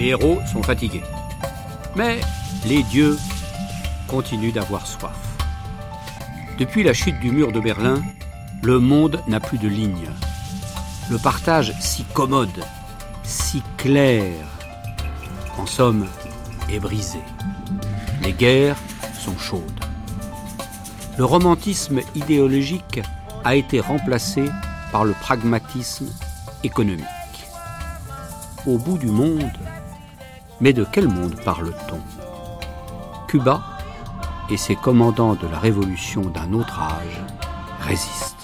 Les héros sont fatigués. Mais les dieux continuent d'avoir soif. Depuis la chute du mur de Berlin, le monde n'a plus de ligne. Le partage si commode, si clair, en somme, est brisé. Les guerres sont chaudes. Le romantisme idéologique a été remplacé par le pragmatisme économique. Au bout du monde, mais de quel monde parle-t-on? Cuba et ses commandants de la révolution d'un autre âge résistent.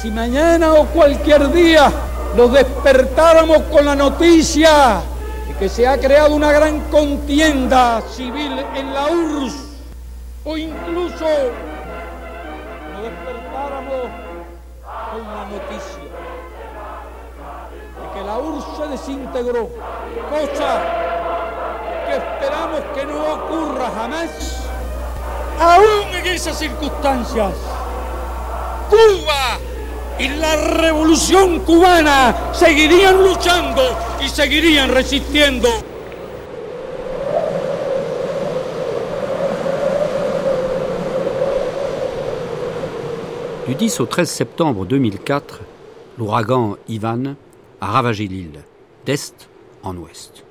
Si mañana o cualquier día nos despertáramos con la noticia de que se ha creado una gran contienda civil en la URSS o incluso nos despertáramos con la noticia de que la URSS se desintegró, cosa que esperamos que no ocurra jamás, aún en esas circunstancias, Cuba y la revolución cubana seguirían luchando y seguirían resistiendo. Du 10 au 13 septembre 2004, l'ouragan Ivan a ravagé l'île, d'est en ouest.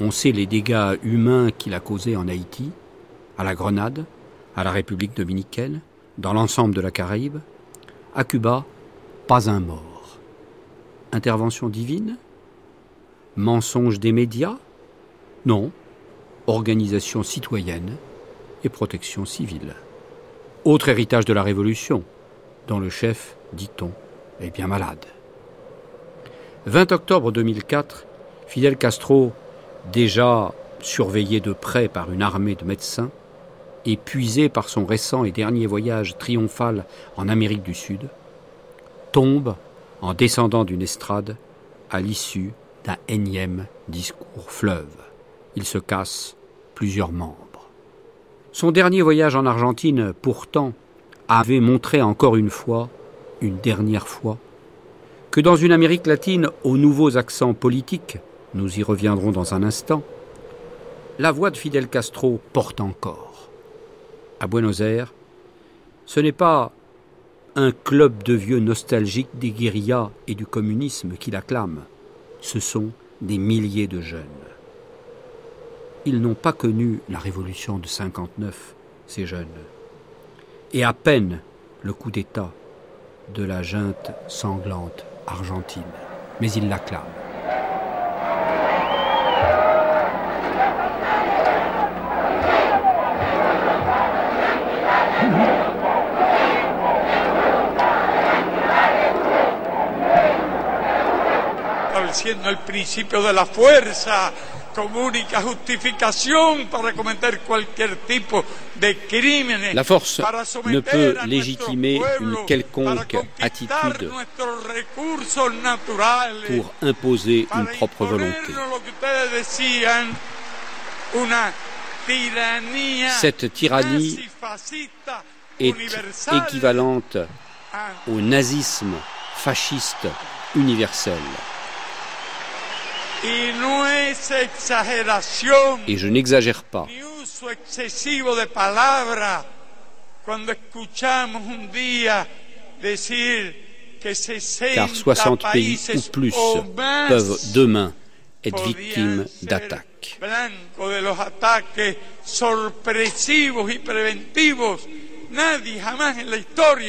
On sait les dégâts humains qu'il a causés en Haïti, à la Grenade, à la République dominicaine, dans l'ensemble de la Caraïbe. À Cuba, pas un mort. Intervention divine? Mensonge des médias? Non. Organisation citoyenne et protection civile. Autre héritage de la Révolution, dont le chef, dit-on, est bien malade. 20 octobre 2004, Fidel Castro, déjà surveillé de près par une armée de médecins, épuisé par son récent et dernier voyage triomphal en Amérique du Sud, tombe en descendant d'une estrade à l'issue d'un énième discours fleuve. Il se casse plusieurs membres. Son dernier voyage en Argentine, pourtant, avait montré encore une fois, une dernière fois, que dans une Amérique latine aux nouveaux accents politiques, nous y reviendrons dans un instant, la voix de Fidel Castro porte encore. À Buenos Aires, ce n'est pas un club de vieux nostalgiques des guérillas et du communisme qui l'acclame, ce sont des milliers de jeunes. Ils n'ont pas connu la révolution de 59, ces jeunes, et à peine le coup d'État de la junte sanglante argentine, mais ils l'acclament. Estableciendo el principio de la fuerza como única justificación para cometer cualquier tipo de crímenes. La force ne peut légitimer une quelconque attitude pour imposer une propre volonté. Cette tyrannie est universal équivalente au nazisme fasciste universel. y no es exageración Et je n'exagère pas. ni uso excesivo de palabras cuando escuchamos un día decir que 60 car 60 pays ou plus peuvent demain être victime d'attaques.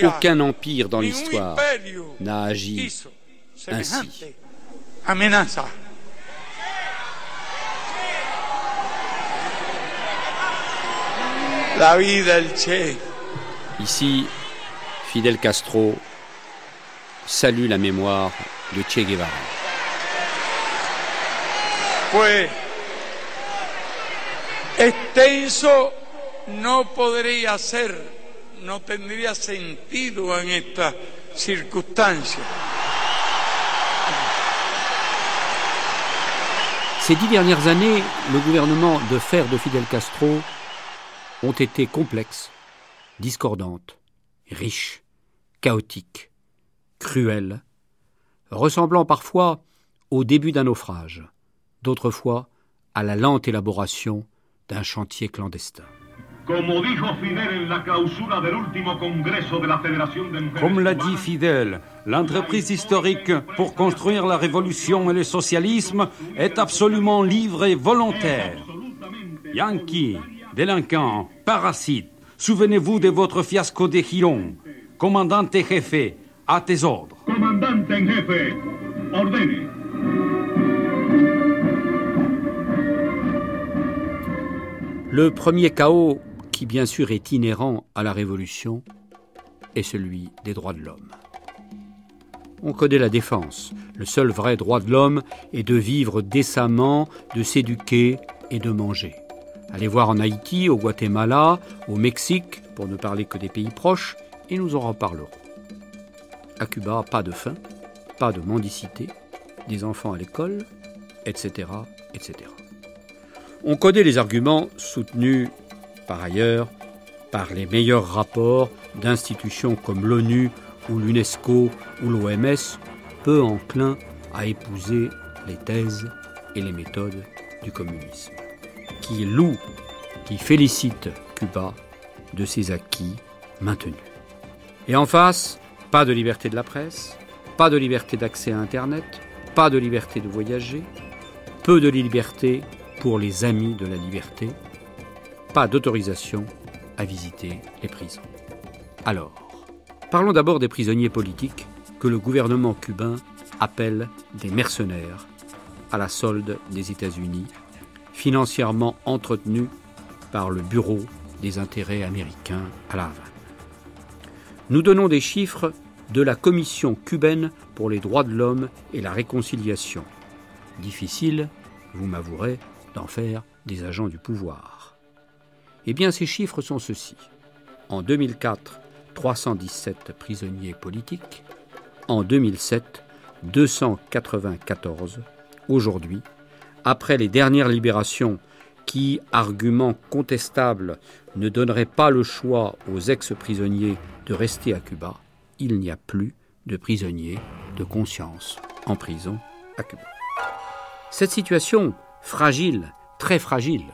Aucun empire dans l'histoire n'a agi ainsi. La vida del Che Ici, Fidel Castro salue la mémoire de Che Guevara. fue extenso, no podría ser, no tendría sentido en esta circunstancia. Ces dix dernières années, le gouvernement de fer de Fidel Castro ont été complexes, discordantes, riches, chaotiques, cruelles, ressemblant parfois au début d'un naufrage, d'autres fois à la lente élaboration d'un chantier clandestin. Comme l'a dit Fidel, l'entreprise historique pour construire la révolution et le socialisme est absolument libre et volontaire. Yankees, délinquants, parasites, souvenez-vous de votre fiasco de Girón. Commandante jefe, à tes ordres. Comandante en jefe, ordene. Le premier chaos, qui bien sûr est inhérent à la révolution, est celui des droits de l'homme. On connaît la défense. Le seul vrai droit de l'homme est de vivre décemment, de s'éduquer et de manger. Allez voir en Haïti, au Guatemala, au Mexique, pour ne parler que des pays proches, et nous en reparlerons. À Cuba, pas de faim, pas de mendicité, des enfants à l'école, etc., etc. On connaît les arguments soutenus par ailleurs par les meilleurs rapports d'institutions comme l'ONU ou l'UNESCO ou l'OMS, peu enclins à épouser les thèses et les méthodes du communisme, qui loue, qui félicite Cuba de ses acquis maintenus. Et en face, pas de liberté de la presse, pas de liberté d'accès à Internet, pas de liberté de voyager, peu de liberté pour les amis de la liberté, pas d'autorisation à visiter les prisons. Alors, parlons d'abord des prisonniers politiques que le gouvernement cubain appelle des mercenaires à la solde des États-Unis, financièrement entretenus par le Bureau des intérêts américains à La Havane. Nous donnons des chiffres de la Commission cubaine pour les droits de l'homme et la réconciliation. Difficile, vous m'avouerez, d'en faire des agents du pouvoir. Eh bien, ces chiffres sont ceux-ci. En 2004, 317 prisonniers politiques. En 2007, 294. Aujourd'hui, après les dernières libérations qui, argument contestable, ne donneraient pas le choix aux ex-prisonniers de rester à Cuba, il n'y a plus de prisonniers de conscience en prison à Cuba. Cette situation fragile, très fragile,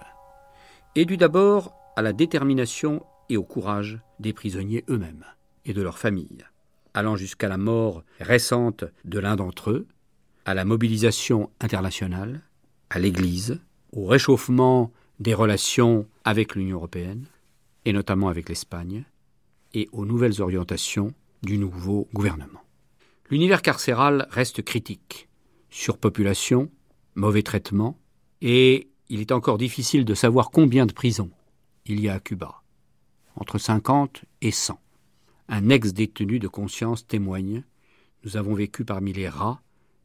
est due d'abord à la détermination et au courage des prisonniers eux-mêmes et de leurs familles, allant jusqu'à la mort récente de l'un d'entre eux, à la mobilisation internationale, à l'Église, au réchauffement des relations avec l'Union européenne, et notamment avec l'Espagne, et aux nouvelles orientations du nouveau gouvernement. L'univers carcéral reste critique. Surpopulation, mauvais traitement, et il est encore difficile de savoir combien de prisons il y a à Cuba. Entre 50 et 100. Un ex-détenu de conscience témoigne Nous avons vécu parmi les rats,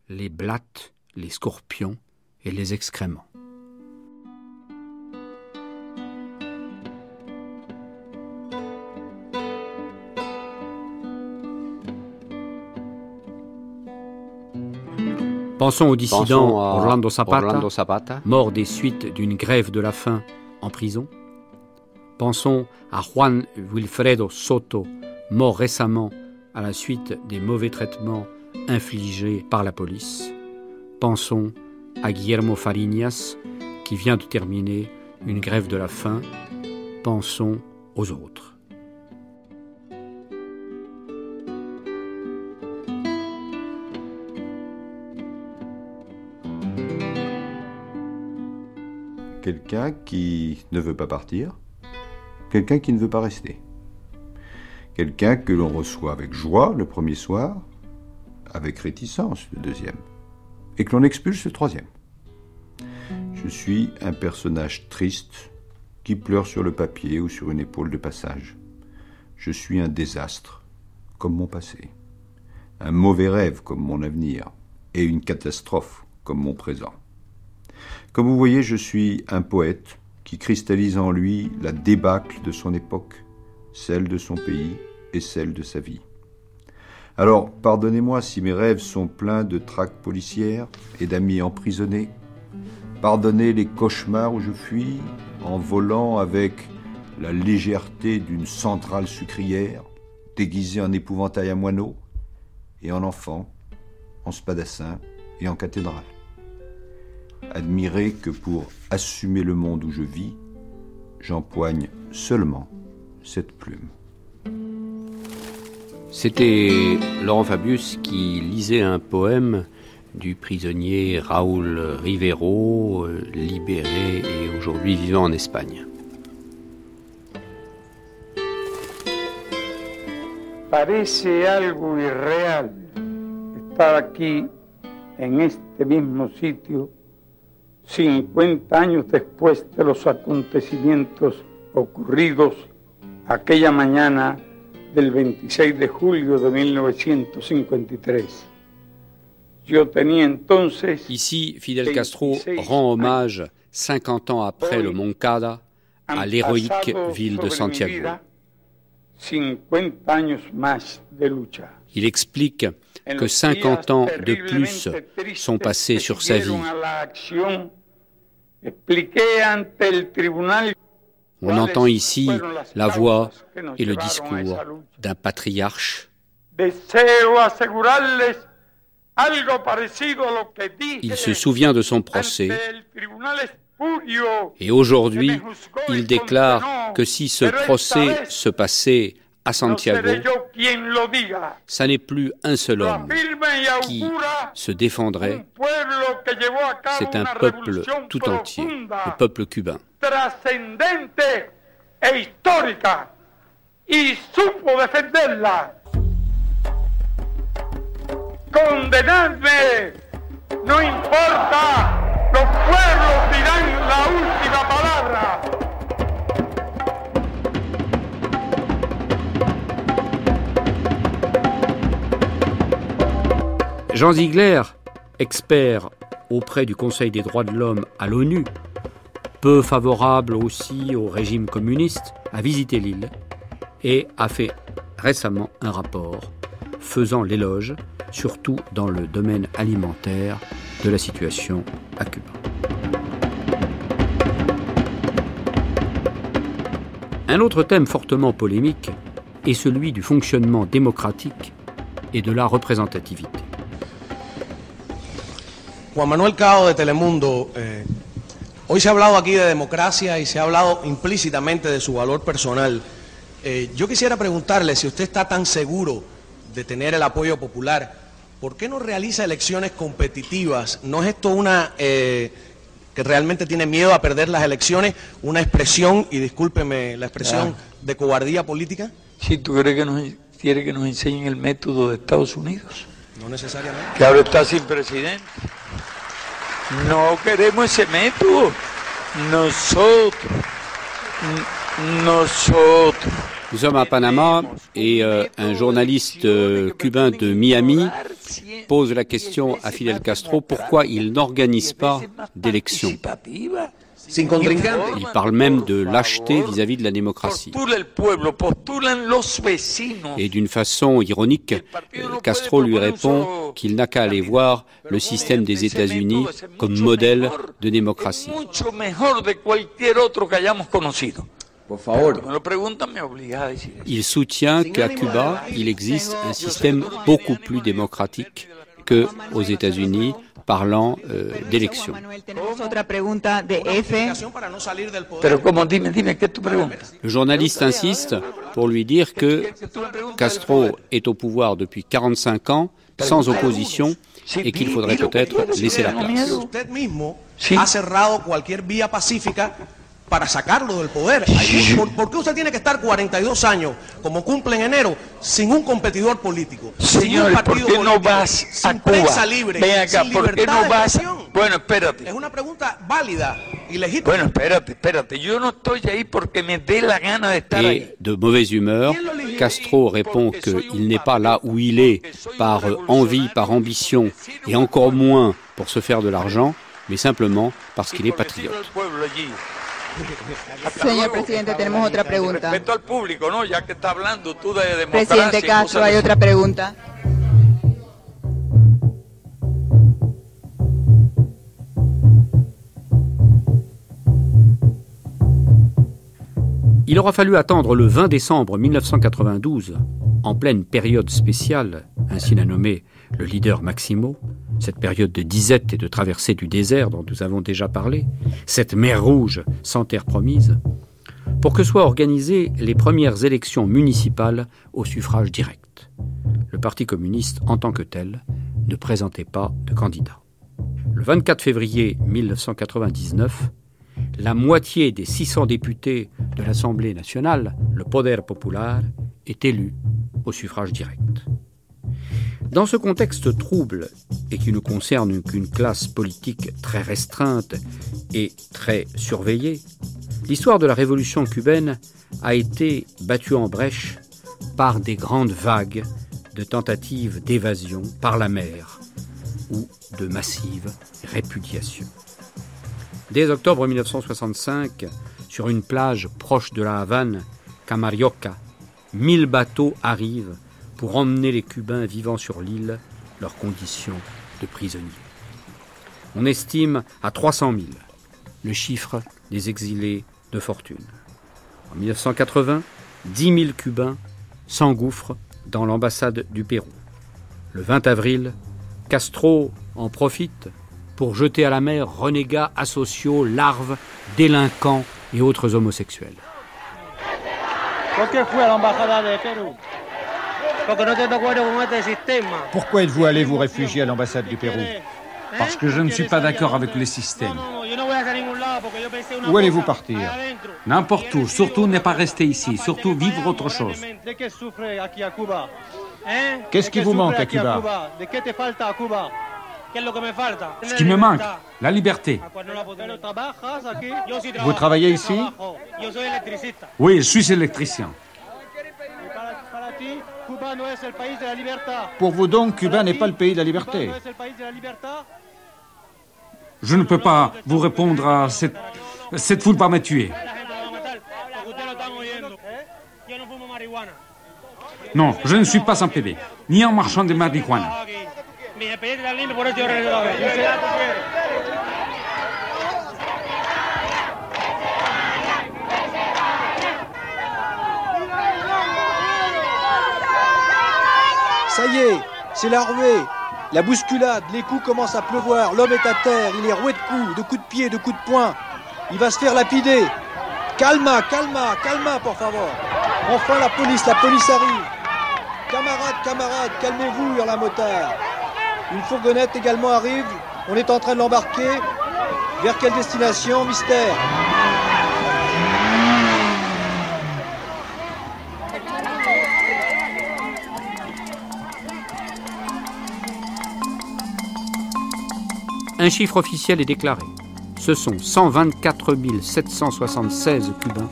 les blattes, les scorpions et les excréments. Pensons au dissident Pensons à Orlando Zapata, Orlando Zapata, mort des suites d'une grève de la faim en prison. Pensons à Juan Wilfredo Soto, mort récemment à la suite des mauvais traitements infligés par la police. Pensons à Guillermo Fariñas, qui vient de terminer une grève de la faim. Pensons aux autres. quelqu'un qui ne veut pas partir, quelqu'un qui ne veut pas rester. Quelqu'un que l'on reçoit avec joie le premier soir, avec réticence le deuxième, et que l'on expulse le troisième. Je suis un personnage triste qui pleure sur le papier ou sur une épaule de passage. Je suis un désastre, comme mon passé, un mauvais rêve comme mon avenir, et une catastrophe comme mon présent. Comme vous voyez, je suis un poète qui cristallise en lui la débâcle de son époque, celle de son pays et celle de sa vie. Alors, pardonnez-moi si mes rêves sont pleins de traques policières et d'amis emprisonnés. Pardonnez les cauchemars où je fuis en volant avec la légèreté d'une centrale sucrière, déguisée en épouvantail à moineaux, et en enfant, en spadassin et en cathédrale. Admirez que pour assumer le monde où je vis, j'empoigne seulement cette plume. C'était Laurent Fabius qui lisait un poème du prisonnier Raoul Rivero, euh, libéré et aujourd'hui vivant en Espagne. Parece algo irreal estar aquí en este mismo sitio 50 años después de los acontecimientos ocurridos aquella mañana del 26 de julio de 1953. Yo tenía entonces Ici, Fidel Castro rend hommage 50 ans après le Moncada à l'héroïque ville de Santiago. 50 años más de lucha. Il explique que 50 ans de plus sont passés sur sa vie. On entend ici la voix et le discours d'un patriarche. Il se souvient de son procès. et aujourd'hui il déclare que si ce procès se passait à Santiago, ça n'est plus un seul homme qui se défendrait, c'est un peuple tout entier, le peuple cubain. Condenadme, no importa, los pueblos dirán la última palabra. Jean Ziegler, expert auprès du Conseil des droits de l'homme à l'ONU, peu favorable aussi au régime communiste, a visité l'île et a fait récemment un rapport faisant l'éloge, surtout dans le domaine alimentaire, de la situation à Cuba. Un autre thème fortement polémique est celui du fonctionnement démocratique et de la représentativité. Juan Manuel Cao de Telemundo, eh, hoy se ha hablado aquí de democracia y se ha hablado implícitamente de su valor personal. Eh, yo quisiera preguntarle si usted está tan seguro de tener el apoyo popular, ¿por qué no realiza elecciones competitivas? ¿No es esto una eh, que realmente tiene miedo a perder las elecciones, una expresión, y discúlpeme la expresión, de cobardía política? Si tú crees que nos, quiere que nos enseñen el método de Estados Unidos, No necesariamente. que ahora está sin presidente. No queremos ese método. Nosotros, n- nosotros. Nous sommes à Panama et euh, un journaliste euh, cubain de Miami pose la question à Fidel Castro pourquoi il n'organise pas d'élections. Il parle même de lâcheté vis-à-vis de la démocratie. Et d'une façon ironique, Castro lui répond qu'il n'a qu'à aller voir le système des États-Unis comme modèle de démocratie. Il soutient qu'à Cuba, il existe un système beaucoup plus démocratique que aux États-Unis, parlant euh, d'élections. Manuel, tenemos otra pregunta de F. Para no salir del poder. Pero como dime, dime, ¿qué es tu pregunta? Le journaliste insiste pour lui dire que Castro est au pouvoir depuis 45 ans, sans opposition, et qu'il faudrait peut-être laisser la place. Para sacarlo del poder. ¿por, por qué usted tiene que estar 42 años, como cumple en enero, sin un competidor político? sin Señor, un ¿por partido qué no político, vas a sin prensa Cuba? libre, Ven acá, sin ¿por qué libertad no vas? Bueno, espérate. Es una pregunta válida y legítima. Bueno, espérate, espérate. Yo no estoy ahí porque me dé la gana de estar ahí. Et de mauvaise humeur, Castro répond qu'il n'est pas là où il est par envie, par ambition, et encore moins pour se faire de l'argent, mais simplement parce qu'il est patriote. Señor presidente, tenemos otra pregunta. Respeto al público, ¿no? Ya que está hablando tú de democracia. Presidente y Castro, hay otra pregunta. Il aura fallu attendre le 20 décembre 1992, en pleine période spéciale, ainsi l'a nommé le leader Maximo, cette période de disette et de traversée du désert dont nous avons déjà parlé, cette mer rouge sans terre promise, pour que soient organisées les premières élections municipales au suffrage direct. Le Parti communiste, en tant que tel, ne présentait pas de candidat. Le 24 février 1999, la moitié des 600 députés de l'Assemblée nationale, le Poder Popular, est élu au suffrage direct. Dans ce contexte trouble et qui ne concerne qu'une classe politique très restreinte et très surveillée, l'histoire de la révolution cubaine a été battue en brèche par des grandes vagues de tentatives d'évasion par la mer ou de massives répudiations. Dès octobre 1965, sur une plage proche de la Havane, Camarioca, mille bateaux arrivent pour emmener les Cubains vivant sur l'île leurs conditions de prisonniers. On estime à 300 000 le chiffre des exilés de fortune. En 1980, 10 000 Cubains s'engouffrent dans l'ambassade du Pérou. Le 20 avril, Castro en profite pour jeter à la mer renégats, asociaux, larves, délinquants et autres homosexuels. Pourquoi êtes-vous allé vous réfugier à l'ambassade du Pérou? Parce que je ne suis pas d'accord avec pensé una Où allez-vous partir? N'importe où, surtout ne pas rester ici, surtout vivre autre chose. ¿Eh? Qu'est-ce ¿De qui vous manque à Cuba? Ce qui me manque, la liberté. Sí Vous travaillez ici? Oui, je suis électricien. Pour vous donc, Cuba n'est pas le pays de la liberté. Je ne peux pas vous répondre à cette... Cette foule va me tuer. Non, je ne suis pas un PD, ni un marchand de marijuana. Aquí. Mi expediente está limpio, por eso yo regreso a ver. Yo sé que tú quieres. Ça y est, c'est la ruée. La bousculade, les coups commencent à pleuvoir, l'homme est à terre, il est roué de coups, de coups de pied, de coups de poing. Il va se faire lapider. Calma, calma, calma, por favor. Enfin la police, la police arrive. Camarades, camarades, calmez-vous, hurle un motard. Une fourgonnette également arrive. On est en train de l'embarquer. Vers quelle destination Mystère? Un chiffre officiel est déclaré. Ce sont 124 776 Cubains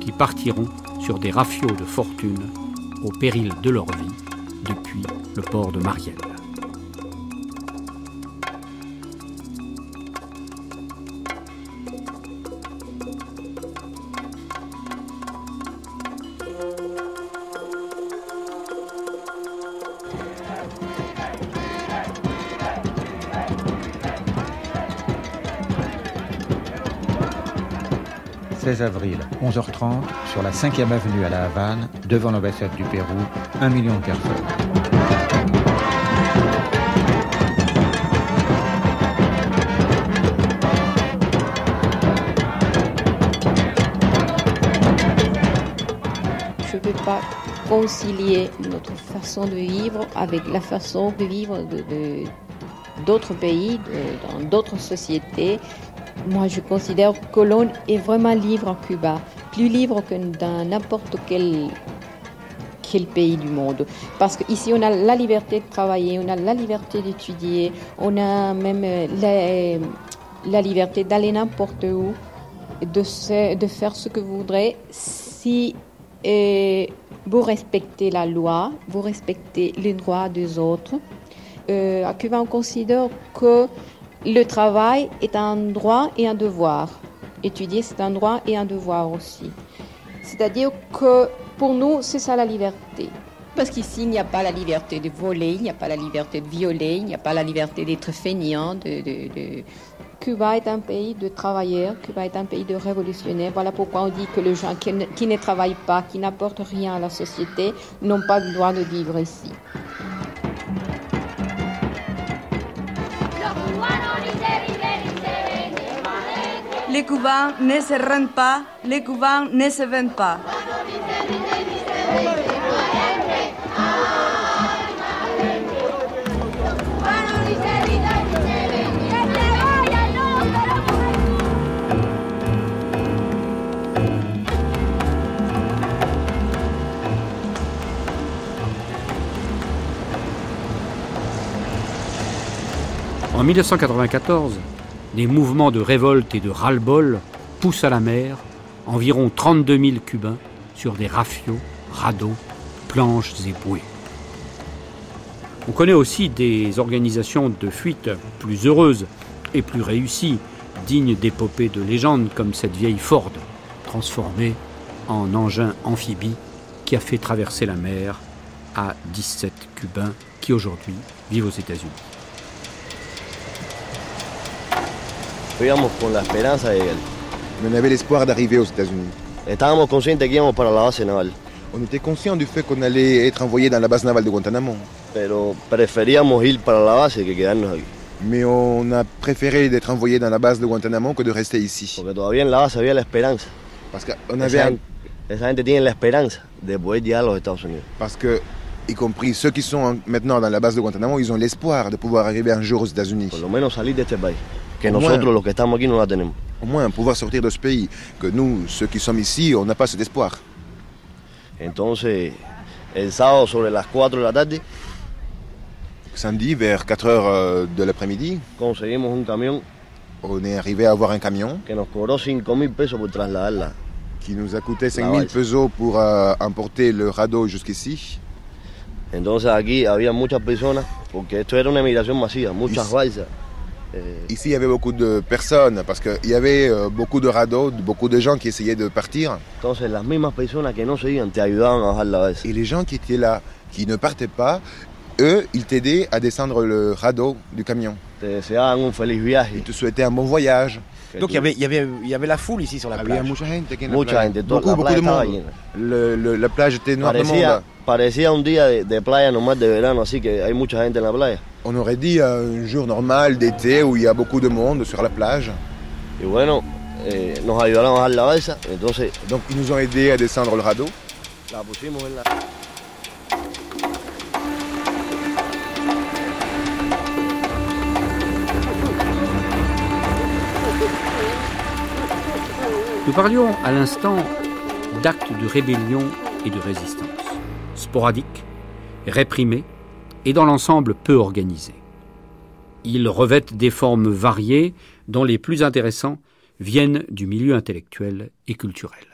qui partiront sur des rafiaux de fortune au péril de leur vie depuis le port de Marielle. « 16 avril, 11h30, sur la 5e avenue à La Havane, devant l'ambassade du Pérou, un million de personnes. Je ne peux pas concilier notre façon de vivre avec la façon de vivre d'autres pays, dans d'autres sociétés, moi je considère que l'on est vraiment libre en Cuba, plus libre que dans n'importe quel quel pays du monde. Parce qu'ici, on a la liberté de travailler, on a la liberté d'étudier, on a même la, la liberté d'aller n'importe où, de, de faire ce que vous voudrez. Si et vous respectez la loi, vous respectez les droits des autres. Euh, à Cuba, on considère que le travail est un droit et un devoir. Étudier, c'est un droit et un devoir aussi. C'est-à-dire que pour nous, c'est ça la liberté. Parce qu'ici, il n'y a pas la liberté de voler, il n'y a pas la liberté de violer, il n'y a pas la liberté d'être de, de, Cuba est un pays de travailleurs, Cuba est un pays de révolutionnaires. Voilà pourquoi on dit que les gens qui ne, qui ne travaillent pas, qui n'apportent rien à la société, n'ont pas le droit de vivre ici. Les Cubains ne se rendent pas, les Cubains ne se vendent pas. En 1994, des mouvements de révolte et de ras-le-bol poussent à la mer environ 32 000 Cubains sur des rafiaux, radeaux, planches et bouées. On connaît aussi des organisations de fuite plus heureuses et plus réussies, dignes d'épopées de légende comme cette vieille Ford, transformée en engin amphibie qui a fait traverser la mer à 17 Cubains qui aujourd'hui vivent aux États-Unis. Íbamos con la esperanza de llegar. On avait l'espoir d'arriver aux États-Unis. Estábamos conscientes que íbamos para la base naval. On était conscient du fait qu'on allait être envoyé dans la base navale de Guantanamo. Pero preferíamos ir para la base que quedarnos aquí. Mais on a préféré d'être envoyé dans la base de Guantanamo que de rester ici. Porque todavía en la base había la esperanza. Parce qu'on avait esa, un... esa gente tiene la esperanza de poder llegar a los Estados Unidos. Parce que, y compris ceux qui sont maintenant dans la base de Guantanamo, ils ont l'espoir de pouvoir arriver un jour aux États-Unis. Por lo menos salir de este país. Que nosotros los que estamos aquí no la tenemos. Au moins pouvoir sortir de ce pays. Que nous, ceux qui sommes ici, on n'a pas cet espoir. Entonces, el sábado sobre las 4 de la tarde, Samedi, vers 4 heures de l'après-midi, conseguimos un camión on est arrivé à avoir un camion que nos cobró 5 mil pesos por trasladarla. qui nous a coûté La 5000 balsa. pesos pour euh, importer le radeau jusqu'ici. Entonces aquí había muchas personas, porque esto era una emigración masiva, muchas balsas. Eh, Ici, il y avait beaucoup de personnes parce qu'il y avait euh, beaucoup de radeaux, beaucoup de gens qui essayaient de partir. Et les gens qui étaient là, qui ne partaient pas, eux, ils t'aidaient à descendre le radeau du camion. Te deseaban un feliz viaje. Ils te souhaitaient un bon voyage. Donc il y avait, il y avait, il y avait la foule ici sur la Había plage. mucha gente aquí en la Mucha playa. gente, toda beaucoup, la beaucoup playa de estaba monde. llena. Le- le- la plage était noire de Parecía, monde. parecía un día de, de playa nomás de verano, así que hay mucha gente en la playa. On aurait dit euh, un jour normal d'été où il y a beaucoup de monde sur la plage. Y bueno, eh, nos ayudaron a bajar la balsa, entonces Donc ils nous ont aidés à descendre le radeau. la pusimos en la... Nous parlions à l'instant d'actes de rébellion et de résistance, sporadiques, réprimés et dans l'ensemble peu organisés. Ils revêtent des formes variées dont les plus intéressants viennent du milieu intellectuel et culturel.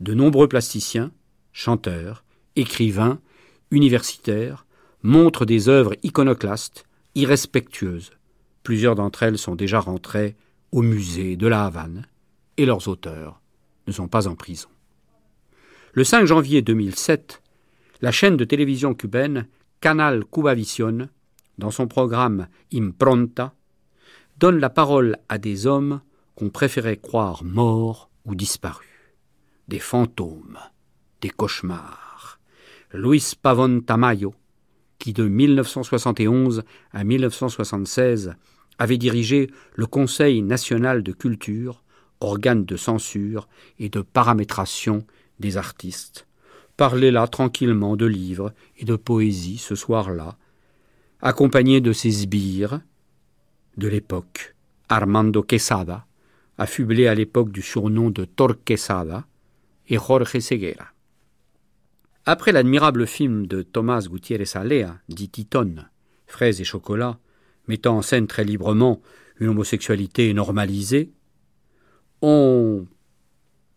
De nombreux plasticiens, chanteurs, écrivains, universitaires montrent des œuvres iconoclastes, irrespectueuses. Plusieurs d'entre elles sont déjà rentrées au musée de la Havane et leurs auteurs ne sont pas en prison. Le 5 janvier 2007, la chaîne de télévision cubaine Canal Cubavisión, dans son programme Impronta, donne la parole à des hommes qu'on préférait croire morts ou disparus. Des fantômes, des cauchemars. Luis Pavón Tamayo, qui de 1971 à 1976 avait dirigé le Conseil national de culture, organe de censure et de paramétration des artistes, parlait là tranquillement de livres et de poésie ce soir-là, accompagné de ses sbires, de l'époque, Armando Quesada, affublé à l'époque du surnom de Torquesada, et Jorge Seguera. Après l'admirable film de Tomás Gutiérrez Alea, dit Titone, Fraises et chocolat, mettant en scène très librement une homosexualité normalisée, on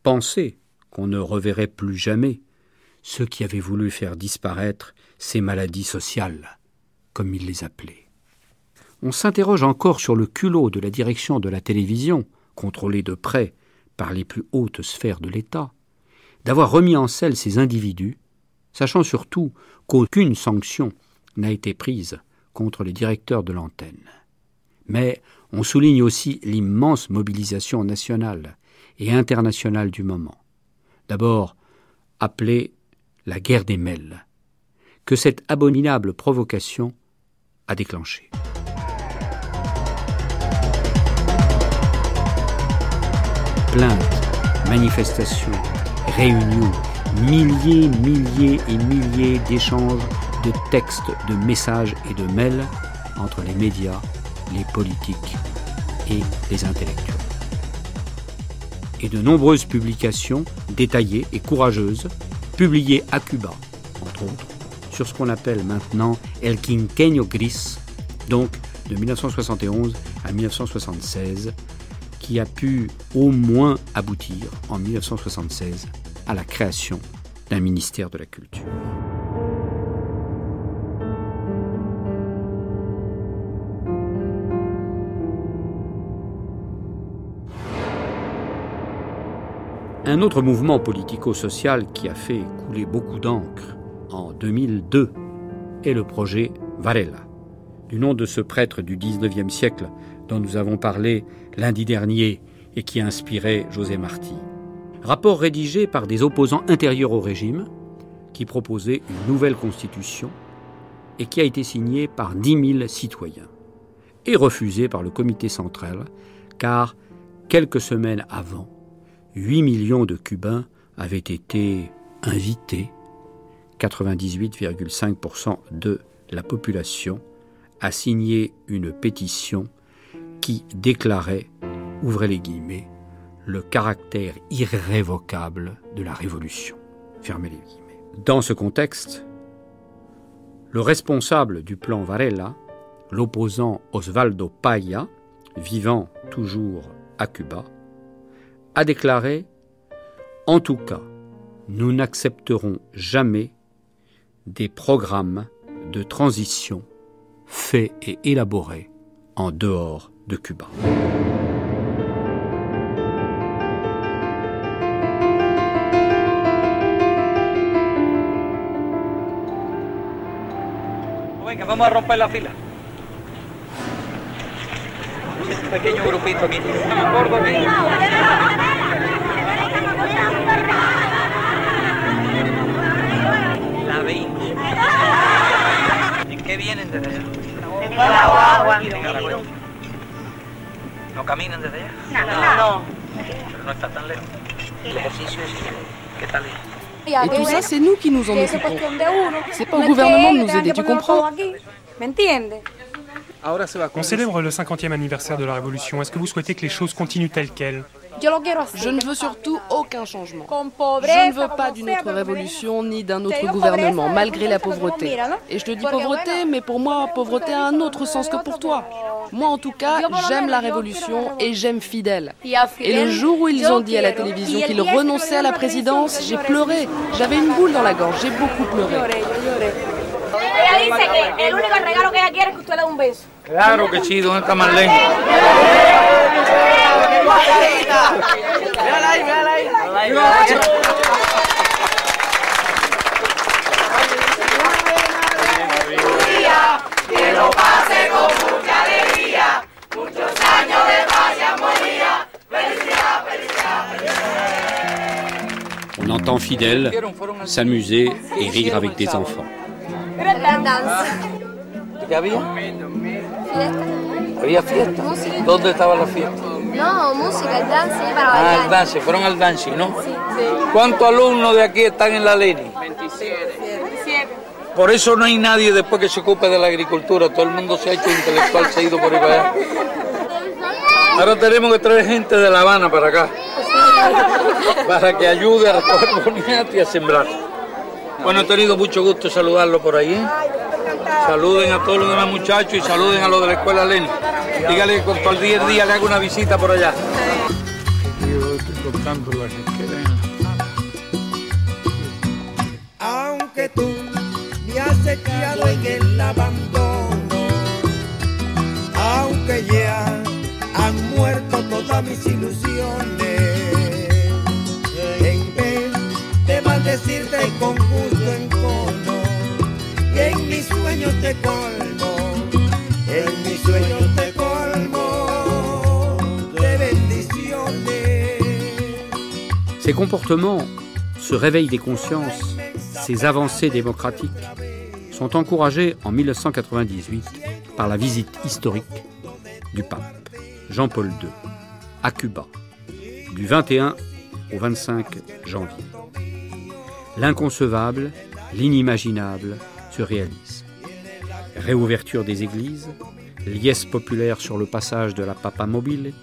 pensait qu'on ne reverrait plus jamais ceux qui avaient voulu faire disparaître ces maladies sociales, comme il les appelait. On s'interroge encore sur le culot de la direction de la télévision, contrôlée de près par les plus hautes sphères de l'État, d'avoir remis en selle ces individus, sachant surtout qu'aucune sanction n'a été prise contre les directeurs de l'antenne. Mais on souligne aussi l'immense mobilisation nationale et internationale du moment. D'abord, appelée la guerre des mails, que cette abominable provocation a déclenchée. Plaintes, manifestations, réunions, milliers, milliers et milliers d'échanges de textes, de messages et de mails entre les médias, les politiques et les intellectuels. Et de nombreuses publications détaillées et courageuses, publiées à Cuba, entre autres, sur ce qu'on appelle maintenant El Quinqueño Gris, donc de 1971 à 1976, qui a pu au moins aboutir en 1976 à la création d'un ministère de la Culture. Un autre mouvement politico-social qui a fait couler beaucoup d'encre en 2002 est le projet Varela, du nom de ce prêtre du XIXe siècle dont nous avons parlé lundi dernier et qui a inspiré José Marti. Rapport rédigé par des opposants intérieurs au régime qui proposaient une nouvelle constitution et qui a été signé par 10 000 citoyens et refusé par le comité central car quelques semaines avant, 8 millions de Cubains avaient été invités, 98,5% de la population, à signer une pétition qui déclarait, ouvrez les guillemets, le caractère irrévocable de la révolution. Dans ce contexte, le responsable du plan Varela, l'opposant Osvaldo Paya, vivant toujours à Cuba, a déclaré En tout cas, nous n'accepterons jamais des programmes de transition faits et élaborés en dehors de Cuba. Un pequeño grupito aquí. Gordo aquí. La 20. ¿En qué vienen desde allá? En Nicaragua. Nicaragua. ¿No caminan desde allá? No. No. Pero no está tan lejos. El ejercicio es... ¿Qué tal es? Et tout ça, c'est nous qui nous en occupons. C'est pas au gouvernement de nous aider, tu comprends On célèbre le 50e anniversaire de la Révolution. Est-ce que vous souhaitez que les choses continuent telles quelles? Je ne veux surtout aucun changement. Je ne veux pas d'une autre révolution ni d'un autre gouvernement, malgré la pauvreté. Et je te dis pauvreté, mais pour moi, pauvreté a un autre sens que pour toi. Moi, en tout cas, j'aime la révolution et j'aime Fidel. Et le jour où ils ont dit à la télévision qu'ils renonçaient à la présidence, j'ai pleuré. J'avais une boule dans la gorge, j'ai beaucoup pleuré. Ella dice que el único regalo que ella quiere es que usted le dé un beso. Claro que sí, ¿dónde está Marlene? Véala ahí, véala ahí. Que lo pase con mucha alegría, muchos años de paz y armonía. Felicidad, felicidad, felicidad. On entend Fidel s'amuser et rire avec des enfants. ¿Qué había? ¿Había fiesta? ¿Dónde estaba la fiesta? No, música, el dance para Ah, bailar. el dance, fueron al dance, ¿no? Sí. ¿Cuántos alumnos de aquí están en la Leni? 27. Por eso no hay nadie después que se ocupe de la agricultura. Todo el mundo se ha hecho intelectual, se ha ido por ahí para allá. Ahora tenemos que traer gente de La Habana para acá, para que ayude a recoger y a sembrar. Bueno, he tenido mucho gusto saludarlo por ahí. Saluden a todos los demás muchachos y saluden a los de la escuela Lenin. Dígale que con cualquier día le hago una visita por allá. Aunque tú me has echado en el abandono, aunque ya han muerto todas mis ilusiones, Ces comportements, ce réveil des consciences, ces avancées démocratiques sont encouragés en 1998 par la visite historique du pape Jean-Paul II à Cuba du 21 au 25 janvier. L'inconcevable, l'inimaginable se réalise. Réouverture des églises, liesse populaire sur le passage de la Papa Mobile,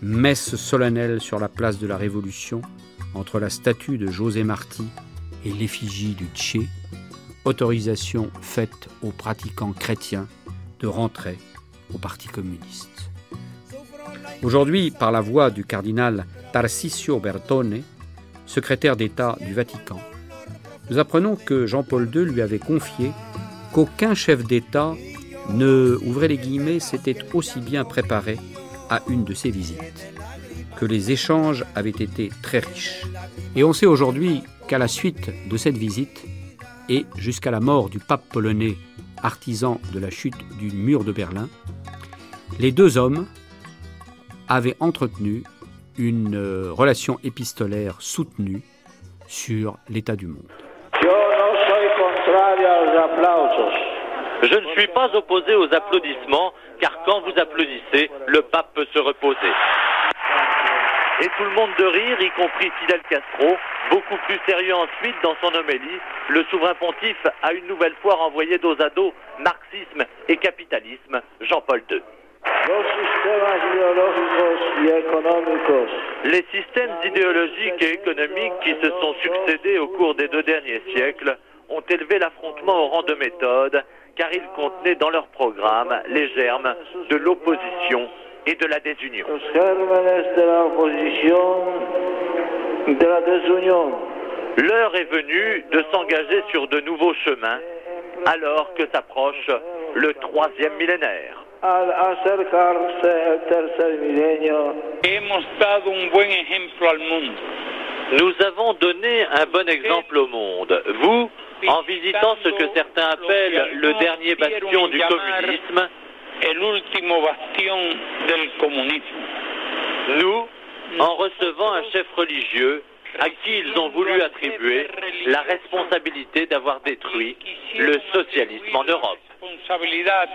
messe solennelle sur la place de la Révolution entre la statue de José Marti et l'effigie du Tché, autorisation faite aux pratiquants chrétiens de rentrer au Parti communiste. Aujourd'hui, par la voix du cardinal Tarcisio Bertone, secrétaire d'État du Vatican, nous apprenons que Jean-Paul II lui avait confié qu'aucun chef d'État ne, ouvrez les guillemets, s'était aussi bien préparé à une de ses visites, que les échanges avaient été très riches. Et on sait aujourd'hui qu'à la suite de cette visite, et jusqu'à la mort du pape polonais, artisan de la chute du mur de Berlin, les deux hommes avaient entretenu une euh, relation épistolaire soutenue sur l'état du monde. Je ne suis pas opposé aux applaudissements, car quand vous applaudissez, le pape peut se reposer. Et tout le monde de rire, y compris Fidel Castro, beaucoup plus sérieux ensuite dans son homélie, le souverain pontife a une nouvelle fois renvoyé dos à dos marxisme et capitalisme, Jean-Paul II. Les systèmes idéologiques et économiques qui se sont succédés au cours des deux derniers siècles ont élevé l'affrontement au rang de méthode, car ils contenaient dans leur programme les germes de l'opposition et de la désunion. L'heure est venue de s'engager sur de nouveaux chemins, alors que s'approche le troisième millénaire. Hemos dado un buen ejemplo al mundo. Nous avons donné un bon exemple au monde. Vous, en visitant ce que certains appellent le dernier bastion du communisme, nous, en recevant un chef religieux à qui ils ont voulu attribuer la responsabilité d'avoir détruit le socialisme en Europe. Responsabilidad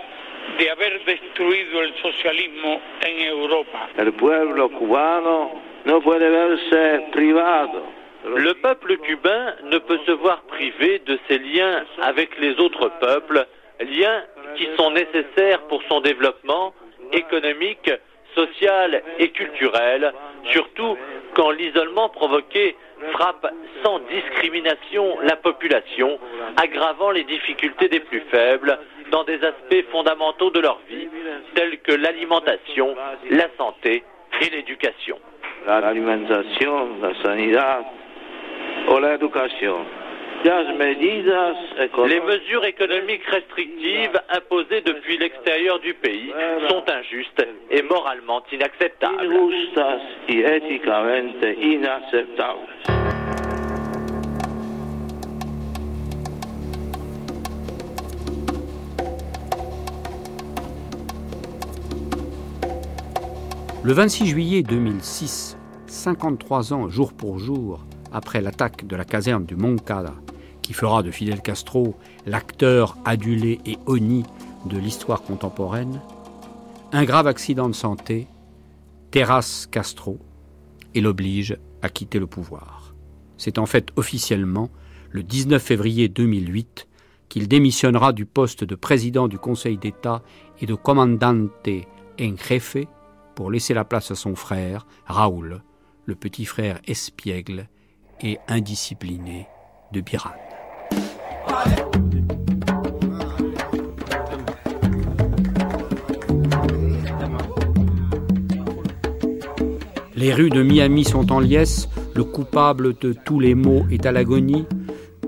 de haber destruido el socialismo en Europa. El pueblo cubano no puede verse privado. Le peuple cubain ne peut se voir privé de ses liens avec les autres peuples, liens qui sont nécessaires pour son développement économique, social et culturel, surtout quand l'isolement provoqué frappe sans discrimination la population, aggravant les difficultés des plus faibles dans des aspects fondamentaux de leur vie, tels que l'alimentation, la santé et l'éducation o la educación. Las medidas Les mesures économiques restrictives imposées depuis l'extérieur du pays sont injustes et moralement inacceptables. Le 26 juillet 2006, 53 ans jour pour jour après l'attaque de la caserne du Moncada, qui fera de Fidel Castro l'acteur adulé et honni de l'histoire contemporaine, un grave accident de santé terrasse Castro et l'oblige à quitter le pouvoir. C'est en fait officiellement le 19 février 2008 qu'il démissionnera du poste de président du Conseil d'État et de commandante en jefe pour laisser la place à son frère, Raoul, le petit frère espiègle et indiscipliné de Biran. Les rues de Miami sont en liesse, le coupable de tous les maux est à l'agonie,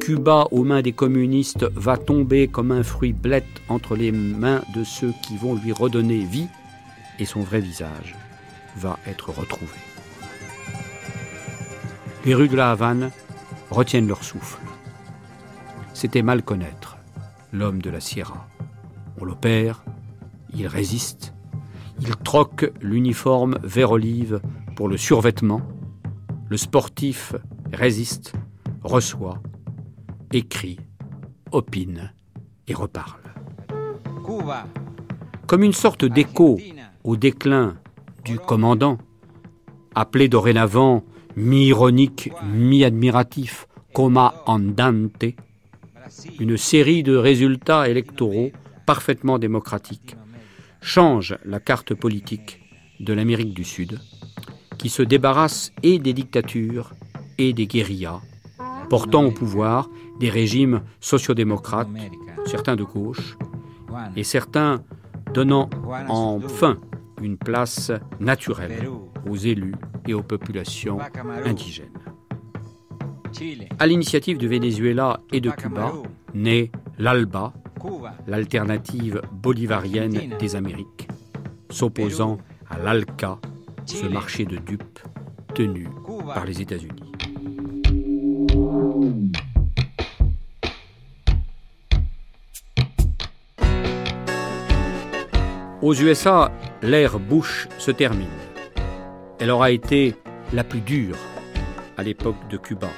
Cuba aux mains des communistes va tomber comme un fruit blette entre les mains de ceux qui vont lui redonner vie et son vrai visage va être retrouvé. Les rues de la Havane retiennent leur souffle. C'était mal connaître l'homme de la Sierra. On l'opère, il résiste, il troque l'uniforme vert olive pour le survêtement, le sportif résiste, reçoit, écrit, opine et reparle. Comme une sorte d'écho au déclin du commandant, appelé dorénavant mi-ironique, mi-admiratif, coma andante, une série de résultats électoraux parfaitement démocratiques change la carte politique de l'Amérique du Sud, qui se débarrasse et des dictatures et des guérillas, portant au pouvoir des régimes sociodémocrates, certains de gauche, et certains donnant enfin une place naturelle aux élus et aux populations indigènes. À l'initiative de Venezuela et de Cuba, naît l'ALBA, l'alternative bolivarienne des Amériques, s'opposant à l'ALCA, ce marché de dupes tenu par les États-Unis. Aux USA, l'ère Bush se termine. Elle aura été la plus dure à l'époque de Cuba,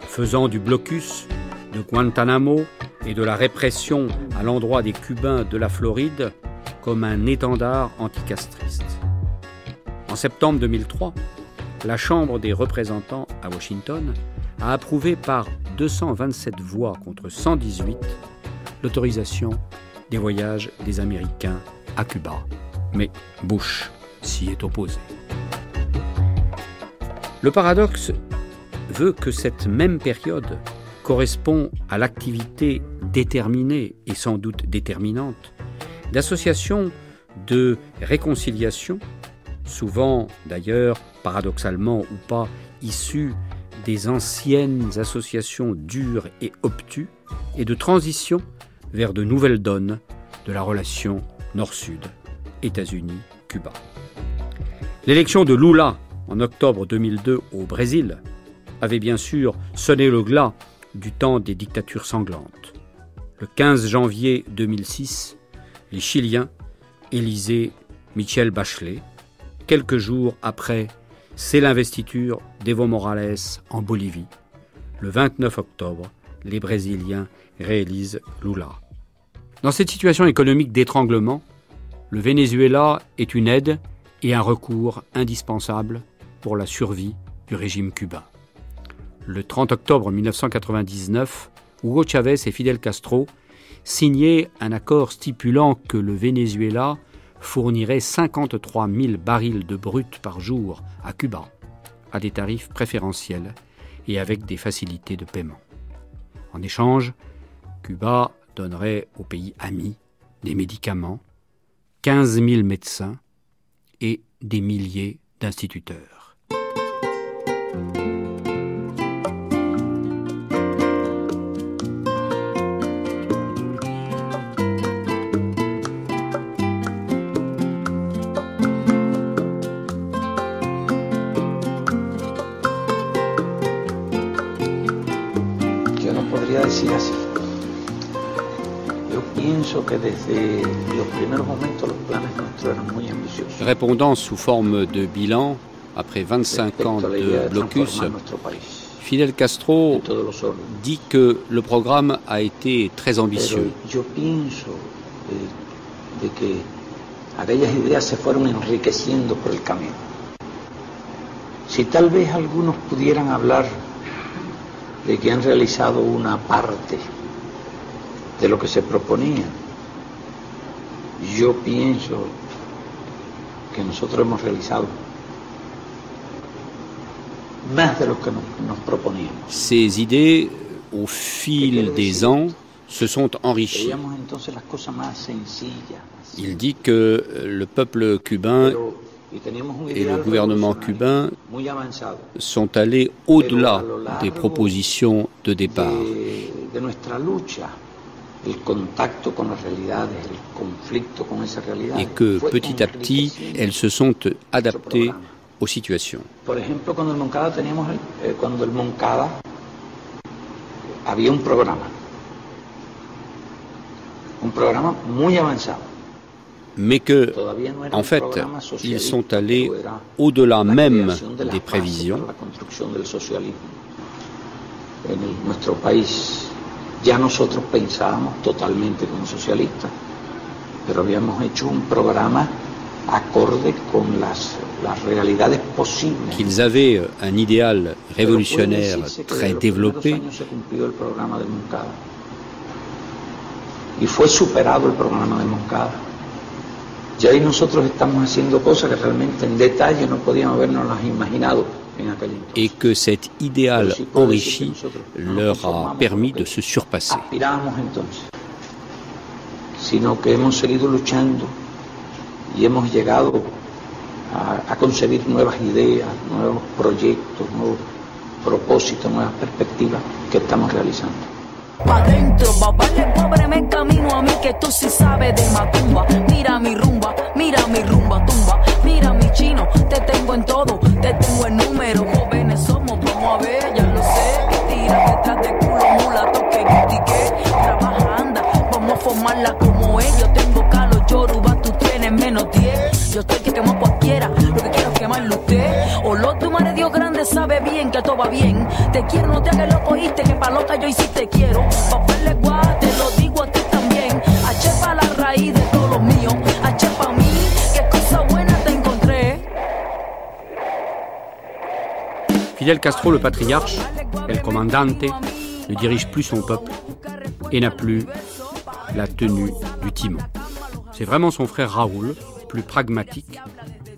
faisant du blocus de Guantanamo et de la répression à l'endroit des Cubains de la Floride comme un étendard anticastriste. En septembre 2003, la Chambre des représentants à Washington a approuvé par 227 voix contre 118 l'autorisation des voyages des Américains à Cuba. Mais Bush s'y est opposé. Le paradoxe veut que cette même période correspond à l'activité déterminée et sans doute déterminante d'associations de réconciliation, souvent d'ailleurs paradoxalement ou pas issues des anciennes associations dures et obtues, et de transition vers de nouvelles donnes de la relation Nord-Sud, États-Unis, Cuba. L'élection de Lula en octobre 2002 au Brésil avait bien sûr sonné le glas du temps des dictatures sanglantes. Le 15 janvier 2006, les Chiliens élisaient Michel Bachelet. Quelques jours après, c'est l'investiture d'Evo Morales en Bolivie. Le 29 octobre, les Brésiliens réalisent Lula. Dans cette situation économique d'étranglement, le Venezuela est une aide et un recours indispensable pour la survie du régime cubain. Le 30 octobre 1999, Hugo Chavez et Fidel Castro signaient un accord stipulant que le Venezuela fournirait 53 000 barils de brut par jour à Cuba, à des tarifs préférentiels et avec des facilités de paiement. En échange, Cuba donnerait au pays ami des médicaments, 15 000 médecins et des milliers d'instituteurs. Pienso que desde los primeros momentos los planes nuestros eran muy ambiciosos. Répondant sous forme de bilan, après 25 ans de blocus, Fidel Castro dit que le programme a été très ambitieux. Si tal vez algunos pudieran hablar de que han realizado una parte de lo que se proponía, yo pienso que nosotros hemos realizado más de lo que nos, proponíamos. Ces idées, au fil des ans, se sont enrichies. Il dit que le peuple cubain et le gouvernement cubain sont allés au-delà des propositions de départ. Et que petit à petit, elles se sont adaptées aux situations. Por ejemplo, cuando el Moncada teníamos el, eh, Moncada había un programa, un muy avanzado. Mais que, en fait, ils sont allés au-delà même des prévisions en. Ya nosotros pensábamos totalmente como socialistas, pero habíamos hecho un programa acorde con las, las realidades posibles. qu'ils avaient un idéal révolutionnaire très développé se cumplió el programa de Moncada. Y fue superado el programa de Moncada. Y ahí nosotros estamos haciendo cosas que realmente en detalle no podíamos habernos las imaginado. Et que cet idéal enrichi leur a permis de se surpasser. Sino que hemos seguido luchando y hemos llegado a, a concebir nuevas ideas, nuevos proyectos, nuevos propósitos, nuevas perspectivas que estamos realizando. Pa' dentro, babale pobre me camino a mí que tú sí sabes de macumba. Mira mi rumba, mira mi rumba tumba. Chino, te tengo en todo, te tengo en número. Jóvenes somos, vamos a ver, ya lo sé. Que tira detrás de culo, mulato, que guti, que trabaja, anda. Vamos a formarla como ellos. Tengo calo, yoruba, tú tienes menos 10. Yo estoy que quemo cualquiera, lo que quiero es quemarlo usted. O lo tu madre Dios grande sabe bien que todo va bien. Te quiero, no te hagas loco, oíste que pa' loca yo y sí quiero. Papel guá, te lo digo a ti también. A chepa la raíz de todo lo mío. A chepa mí, Fidel Castro, le patriarche, el comandante, ne dirige plus son peuple et n'a plus la tenue du timon. C'est vraiment son frère Raoul, plus pragmatique,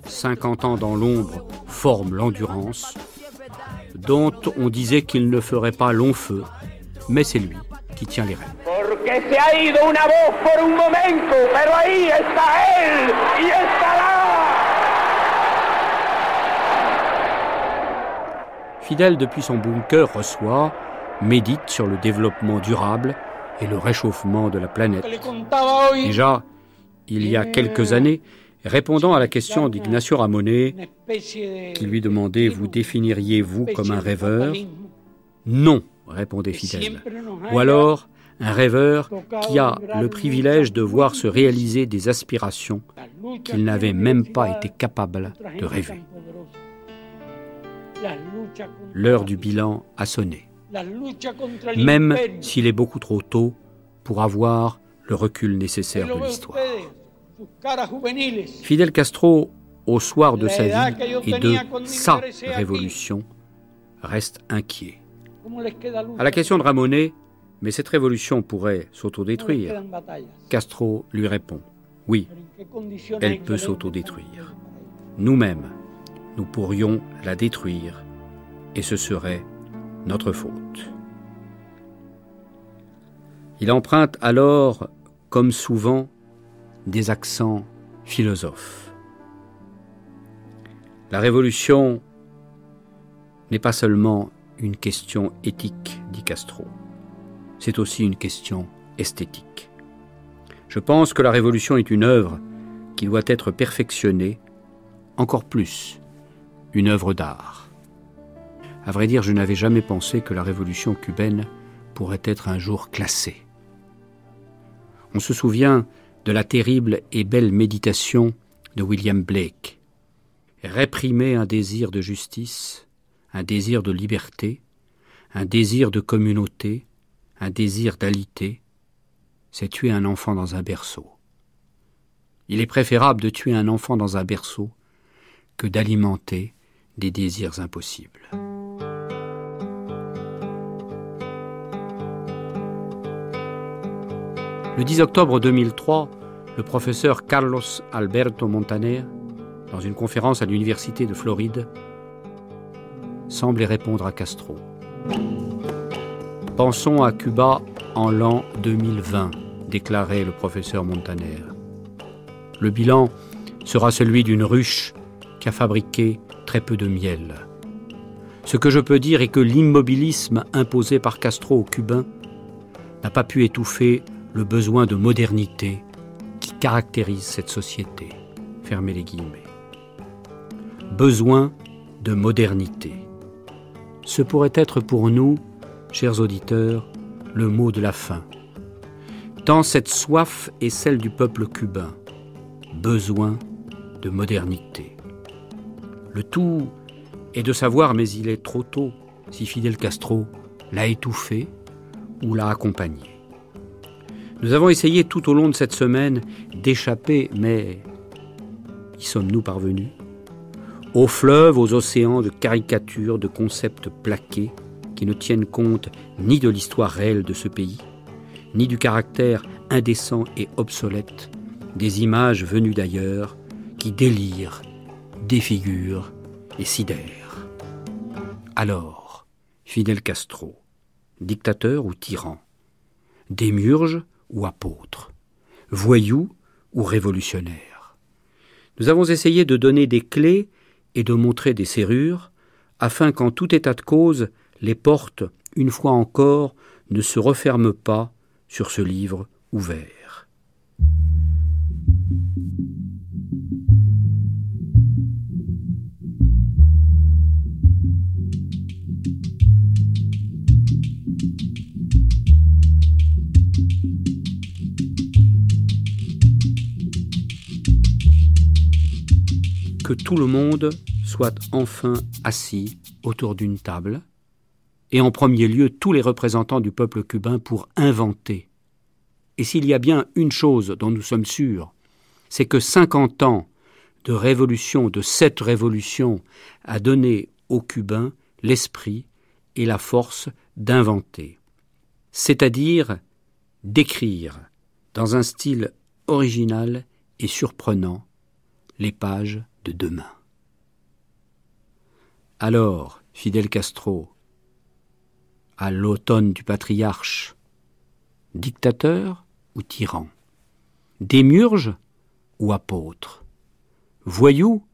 50 ans dans l'ombre forme l'endurance, dont on disait qu'il ne ferait pas long feu, mais c'est lui qui tient les rênes. Fidel, depuis son bunker, reçoit, médite sur le développement durable et le réchauffement de la planète. Déjà, il y a quelques années, répondant à la question d'Ignacio Ramonet, qui lui demandait Vous définiriez-vous comme un rêveur Non, répondait Fidel. Ou alors, un rêveur qui a le privilège de voir se réaliser des aspirations qu'il n'avait même pas été capable de rêver. L'heure du bilan a sonné, même s'il est beaucoup trop tôt pour avoir le recul nécessaire de l'histoire. Fidel Castro, au soir de sa vie et de sa révolution, reste inquiet. À la question de Ramonet, mais cette révolution pourrait s'autodétruire, Castro lui répond Oui, elle peut s'autodétruire. Nous-mêmes, nous pourrions la détruire et ce serait notre faute. Il emprunte alors, comme souvent, des accents philosophes. La révolution n'est pas seulement une question éthique, dit Castro, c'est aussi une question esthétique. Je pense que la révolution est une œuvre qui doit être perfectionnée, encore plus une œuvre d'art. À vrai dire, je n'avais jamais pensé que la révolution cubaine pourrait être un jour classée. On se souvient de la terrible et belle méditation de William Blake. Réprimer un désir de justice, un désir de liberté, un désir de communauté, un désir d'alité, c'est tuer un enfant dans un berceau. Il est préférable de tuer un enfant dans un berceau que d'alimenter des désirs impossibles. Le 10 octobre 2003, le professeur Carlos Alberto Montaner, dans une conférence à l'Université de Floride, semblait répondre à Castro. Pensons à Cuba en l'an 2020, déclarait le professeur Montaner. Le bilan sera celui d'une ruche a fabriqué très peu de miel. Ce que je peux dire est que l'immobilisme imposé par Castro aux Cubains n'a pas pu étouffer le besoin de modernité qui caractérise cette société. Fermez les guillemets. Besoin de modernité. Ce pourrait être pour nous, chers auditeurs, le mot de la fin. Tant cette soif est celle du peuple cubain. Besoin de modernité. Le tout est de savoir, mais il est trop tôt, si Fidel Castro l'a étouffé ou l'a accompagné. Nous avons essayé tout au long de cette semaine d'échapper, mais y sommes-nous parvenus? Aux fleuves, aux océans de caricatures, de concepts plaqués qui ne tiennent compte ni de l'histoire réelle de ce pays, ni du caractère indécent et obsolète des images venues d'ailleurs qui délirent, défigurent et sidèrent. Alors, Fidel Castro, dictateur ou tyran, démurge ou apôtre, voyou ou révolutionnaire. Nous avons essayé de donner des clés et de montrer des serrures, afin qu'en tout état de cause, les portes, une fois encore, ne se referment pas sur ce livre ouvert. Que tout le monde soit enfin assis autour d'une table, et en premier lieu tous les représentants du peuple cubain pour inventer. Et s'il y a bien une chose dont nous sommes sûrs, c'est que cinquante ans de révolution, de cette révolution, a donné aux Cubains l'esprit et la force d'inventer, c'est-à-dire d'écrire dans un style original et surprenant les pages de demain. Alors, Fidel Castro, à l'automne du patriarche, dictateur ou tyran, démurge ou apôtre, voyou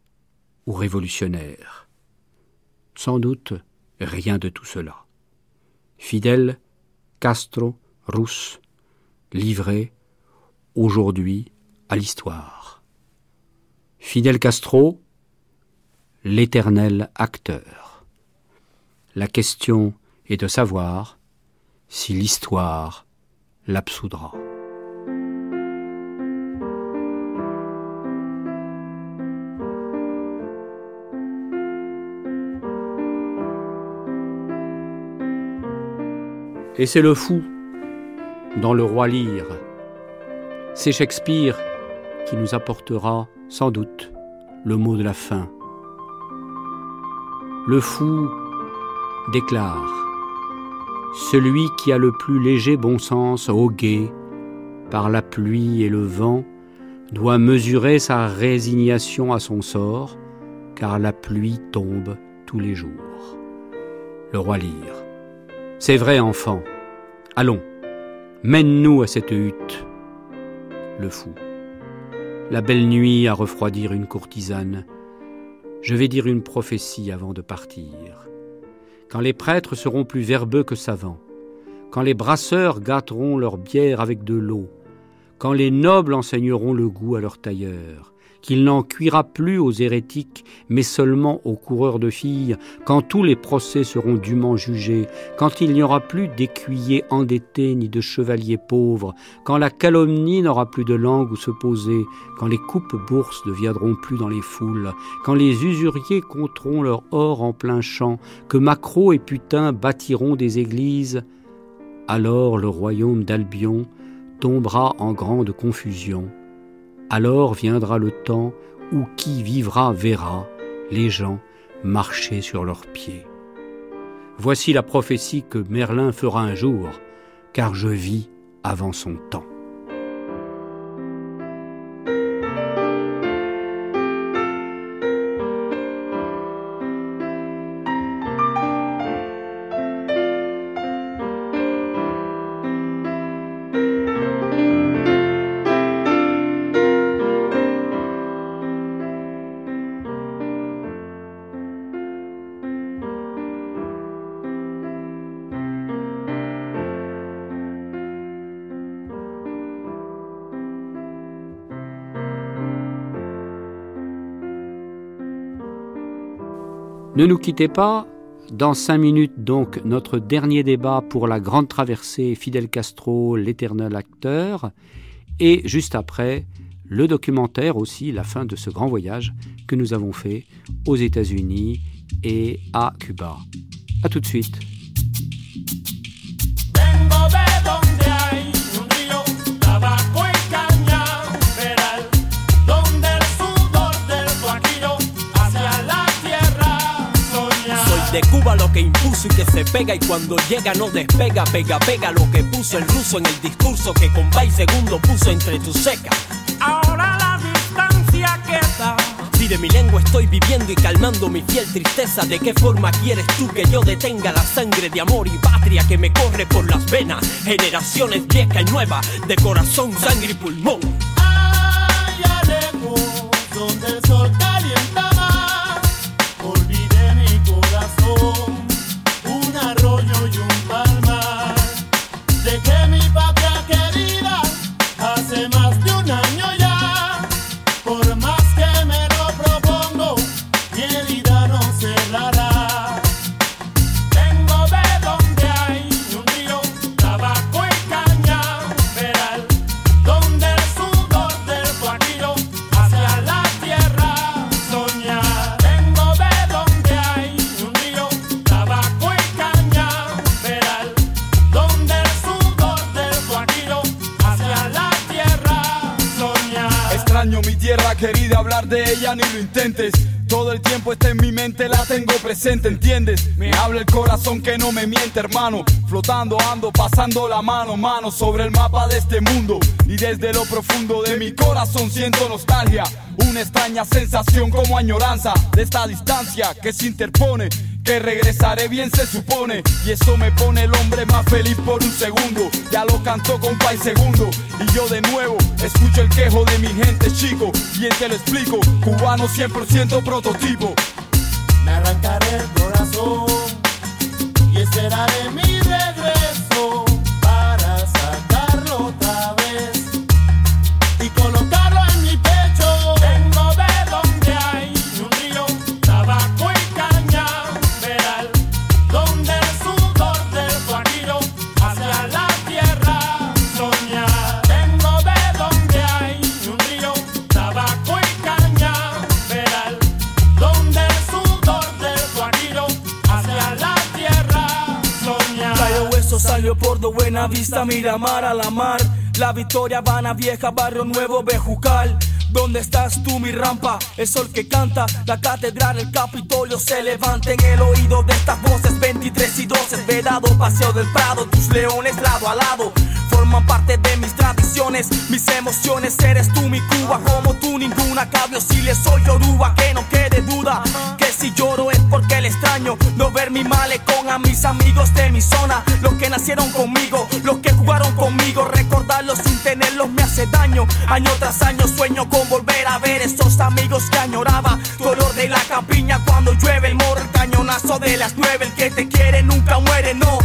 ou révolutionnaire Sans doute rien de tout cela. Fidel Castro Rousse, livré aujourd'hui à l'histoire. Fidel Castro, l'éternel acteur. La question est de savoir si l'histoire l'absoudra. Et c'est le fou dans le roi Lyre. C'est Shakespeare qui nous apportera sans doute le mot de la fin. Le fou déclare Celui qui a le plus léger bon sens au guet, par la pluie et le vent, doit mesurer sa résignation à son sort, car la pluie tombe tous les jours. Le roi Lyre. C'est vrai, enfant. Allons, mène-nous à cette hutte. Le fou. La belle nuit à refroidir une courtisane. Je vais dire une prophétie avant de partir. Quand les prêtres seront plus verbeux que savants, quand les brasseurs gâteront leur bière avec de l'eau, quand les nobles enseigneront le goût à leurs tailleurs, qu'il n'en cuira plus aux hérétiques, mais seulement aux coureurs de filles, quand tous les procès seront dûment jugés, quand il n'y aura plus d'écuyers endettés ni de chevaliers pauvres, quand la calomnie n'aura plus de langue où se poser, quand les coupes-bourses ne viendront plus dans les foules, quand les usuriers compteront leur or en plein champ, que Macro et Putain bâtiront des églises, alors le royaume d'Albion tombera en grande confusion alors viendra le temps où qui vivra verra les gens marcher sur leurs pieds. Voici la prophétie que Merlin fera un jour, car je vis avant son temps. Ne nous quittez pas. Dans cinq minutes, donc, notre dernier débat pour la grande traversée Fidel Castro, l'éternel acteur. Et juste après, le documentaire aussi, la fin de ce grand voyage que nous avons fait aux États-Unis et à Cuba. A tout de suite. Y que se pega y cuando llega no despega, pega, pega lo que puso el ruso en el discurso que con y segundo puso entre tus secas. Ahora la distancia queda. Si de mi lengua estoy viviendo y calmando mi fiel tristeza, ¿de qué forma quieres tú que yo detenga la sangre de amor y patria que me corre por las venas? Generaciones vieja y nueva, de corazón, sangre y pulmón. Flotando ando, pasando la mano, mano sobre el mapa de este mundo. Y desde lo profundo de mi corazón siento nostalgia. Una extraña sensación como añoranza de esta distancia que se interpone. Que regresaré bien se supone Y eso me pone el hombre más feliz por un segundo Ya lo cantó con Pai Segundo Y yo de nuevo escucho el quejo de mi gente chico Bien te lo explico, cubano 100% prototipo Me arrancaré el corazón y ese será de mi regreso de buena vista, Miramar a la mar. La Victoria, Habana Vieja, Barrio Nuevo, Bejucal. ¿Dónde estás tú, mi rampa? El sol que canta, la catedral, el Capitolio se levanta en el oído de estas voces. 23 y 12, vedado, paseo del Prado, tus leones lado a lado. Forman parte de mis tradiciones, mis emociones. Eres tú, mi Cuba, como tú, ninguna. Cabio, si le soy Yoruba, que no quede duda. Que si lloro es porque le extraño. No ver mi malecón a mis amigos de mi zona. Los que nacieron conmigo, los que jugaron conmigo. Recordarlos sin tenerlos me hace daño. Año tras año sueño con volver a ver esos amigos que añoraba. Dolor de la campiña cuando llueve el moro, el cañonazo de las nueve. El que te quiere nunca muere, no.